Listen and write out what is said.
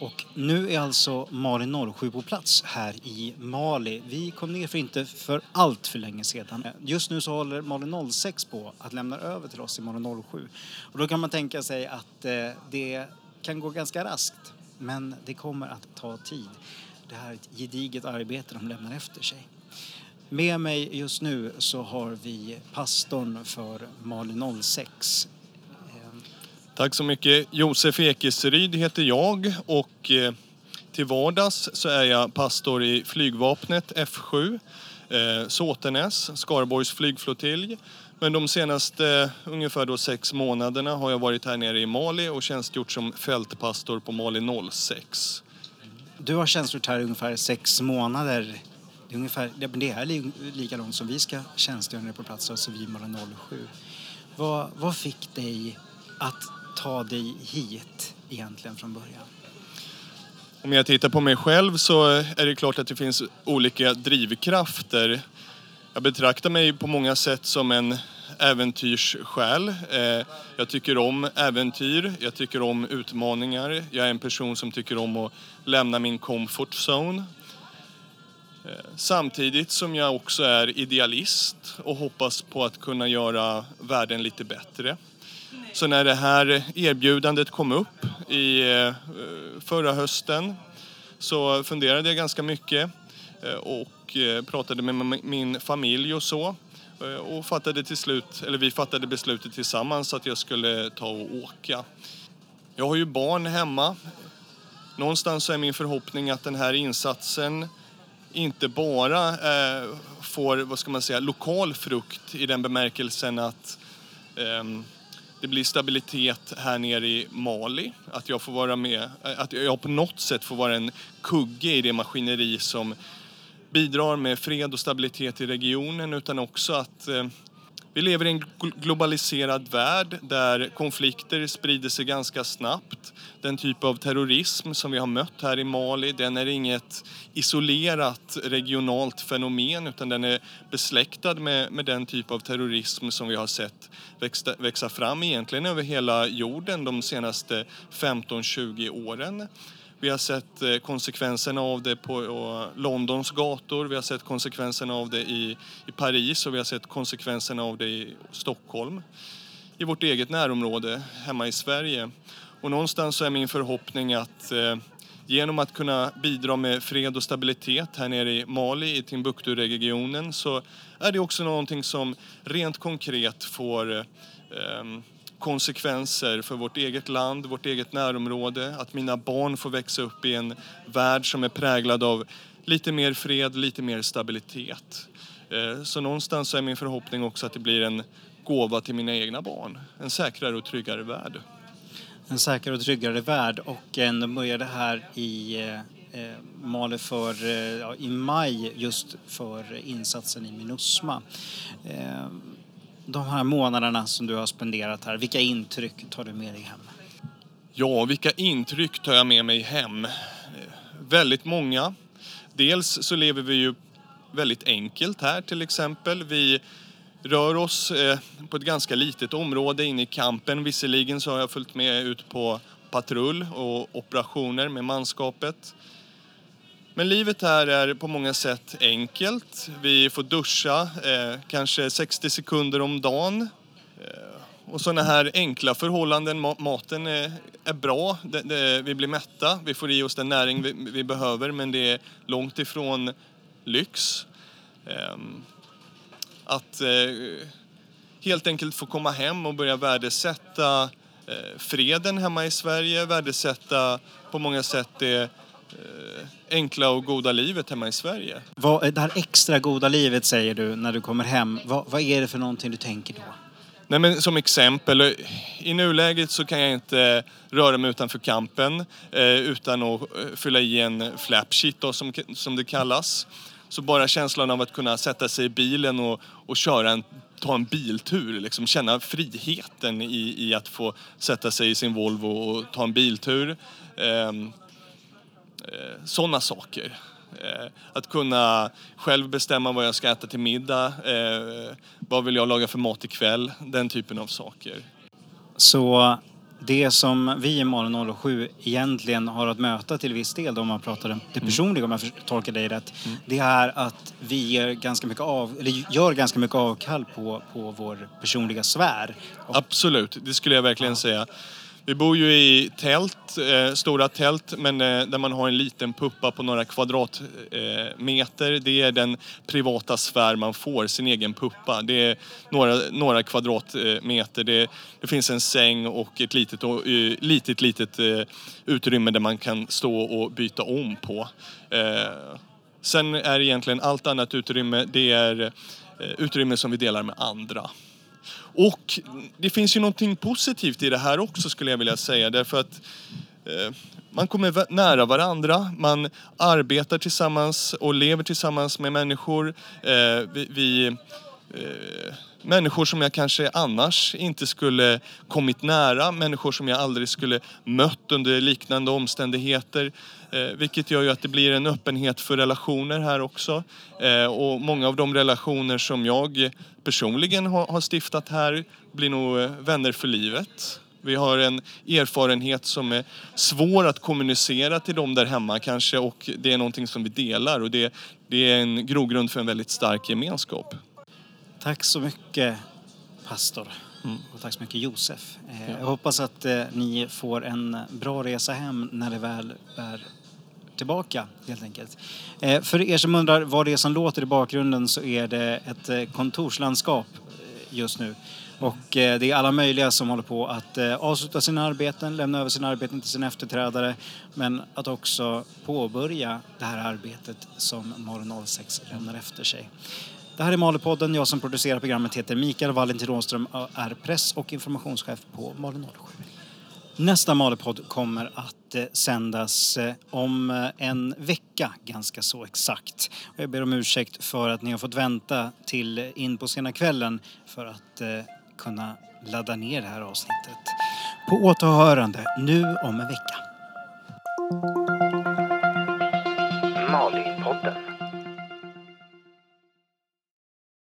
Och nu är alltså Mali 07 på plats här i Mali. Vi kom ner för inte för allt för länge sedan. Just nu så håller Mali 06 på att lämna över till oss i Mali 07. Och då kan man tänka sig att eh, det kan gå ganska raskt. Men det kommer att ta tid. Det här är ett gediget arbete de lämnar efter sig. Med mig just nu så har vi pastorn för Mali 06. Eh, Tack så mycket. Josef Ekeseryd heter jag och eh, till vardags så är jag pastor i flygvapnet F7, eh, Såtenäs, Skaraborgs flygflottilj. Men de senaste eh, ungefär då sex månaderna har jag varit här nere i Mali och tjänstgjort som fältpastor på Mali 06. Du har tjänstgjort här i ungefär sex månader. Det är, ungefär, det är lika långt som vi ska tjänstgöra nere på plats, alltså vi Mala 07. Vad, vad fick dig att ta dig hit egentligen från början? Om jag tittar på mig själv så är det klart att det finns olika drivkrafter. Jag betraktar mig på många sätt som en äventyrssjäl. Eh, jag tycker om äventyr, jag tycker om utmaningar. Jag är en person som tycker om att lämna min comfort zone. Eh, samtidigt som jag också är idealist och hoppas på att kunna göra världen lite bättre. Så när det här erbjudandet kom upp i eh, förra hösten så funderade jag ganska mycket eh, och pratade med min familj och så. Och fattade till slut, eller vi fattade beslutet tillsammans att jag skulle ta och åka. Jag har ju barn hemma. Någonstans är min förhoppning att den här insatsen inte bara eh, får, vad ska man säga, lokal frukt i den bemärkelsen att eh, det blir stabilitet här nere i Mali. Att jag får vara med, eh, att jag på något sätt får vara en kugge i det maskineri som bidrar med fred och stabilitet i regionen utan också att eh, vi lever i en globaliserad värld där konflikter sprider sig ganska snabbt. Den typ av terrorism som vi har mött här i Mali, den är inget isolerat regionalt fenomen utan den är besläktad med, med den typ av terrorism som vi har sett växa, växa fram egentligen över hela jorden de senaste 15-20 åren. Vi har sett eh, konsekvenserna av det på eh, Londons gator, vi har sett konsekvenserna av det i, i Paris och vi har sett konsekvenserna av det i Stockholm. I vårt eget närområde hemma i Sverige. Och någonstans så är min förhoppning att eh, genom att kunna bidra med fred och stabilitet här nere i Mali, i Timbuktu-regionen, så är det också någonting som rent konkret får eh, ehm, konsekvenser för vårt eget land, vårt eget närområde. Att mina barn får växa upp i en värld som är präglad av lite mer fred, lite mer stabilitet. Eh, så någonstans så är min förhoppning också att det blir en gåva till mina egna barn. En säkrare och tryggare värld. En säkrare och tryggare värld och eh, de började här i eh, eh Mali för, eh, ja, i maj just för insatsen i Minusma. Eh, de här månaderna som du har spenderat här, vilka intryck tar du med dig hem? Ja, vilka intryck tar jag med mig hem? Väldigt många. Dels så lever vi ju väldigt enkelt här till exempel. Vi rör oss eh, på ett ganska litet område inne i kampen. Visserligen så har jag följt med ut på patrull och operationer med manskapet. Men livet här är på många sätt enkelt. Vi får duscha eh, kanske 60 sekunder om dagen. Eh, och sådana här enkla förhållanden. Maten är, är bra, det, det, vi blir mätta, vi får i oss den näring vi, vi behöver men det är långt ifrån lyx. Eh, att eh, helt enkelt få komma hem och börja värdesätta eh, freden hemma i Sverige, värdesätta på många sätt det eh, enkla och goda livet hemma i Sverige. Vad, det här extra goda livet säger du när du kommer hem. Vad, vad är det för någonting du tänker då? Nej, men som exempel, i nuläget så kan jag inte röra mig utanför kampen eh, utan att eh, fylla i en flap sheet då, som, som det kallas. Så bara känslan av att kunna sätta sig i bilen och, och köra en, ta en biltur, liksom känna friheten i, i att få sätta sig i sin Volvo och ta en biltur. Eh, Sådana saker. Eh, att kunna själv bestämma vad jag ska äta till middag, eh, vad vill jag laga för mat ikväll, den typen av saker. Så det som vi i Malin 07 egentligen har att möta till viss del, då om man pratar det Mm. personliga om jag tolkar dig rätt, det är att vi ger ganska mycket av, eller gör ganska mycket avkall på, på vår personliga sfär. Och Absolut, det skulle jag verkligen säga. Vi bor ju i tält, eh, stora tält, men eh, där man har en liten puppa på några kvadratmeter. Eh, det är den privata sfär man får, sin egen puppa. Det är några, några kvadratmeter. Eh, det, det finns en säng och ett litet, och, eh, litet, litet eh, utrymme där man kan stå och byta om på. Eh, sen är egentligen allt annat utrymme, det är eh, utrymme som vi delar med andra. Och det finns ju någonting positivt i det här också skulle jag vilja säga därför att eh, man kommer nära varandra, man arbetar tillsammans och lever tillsammans med människor. Eh, vi, vi eh, Människor som jag kanske annars inte skulle kommit nära, människor som jag aldrig skulle mött under liknande omständigheter. Eh, vilket gör ju att det blir en öppenhet för relationer här också. Eh, och många av de relationer som jag personligen har, har stiftat här blir nog eh, vänner för livet. Vi har en erfarenhet som är svår att kommunicera till dem där hemma kanske och det är någonting som vi delar och det, det är en grogrund för en väldigt stark gemenskap. Tack så mycket pastor. Mm. Och tack så mycket Josef. Eh, Jag hoppas att eh, ni får en bra resa hem när det väl är tillbaka helt enkelt. Eh, för er som undrar vad det är som låter i bakgrunden så är det ett eh, kontorslandskap eh, just nu. Och eh, det är alla möjliga som håller på att avsluta sina arbeten, lämna över sina arbeten till sina efterträdare men att också påbörja det här arbetet som Morgon 06 lämnar efter sig. Det här är Malupodden. Jag som producerar programmet heter Mikael Valentin Rånström och är press och informationschef på Malin 07. Nästa Malupodd kommer att eh, sändas eh, om eh, en vecka, ganska så exakt. Jag ber om ursäkt för att ni har fått vänta till in på sena kvällen för att kunna ladda ner det här avsnittet. På återhörande nu om en vecka.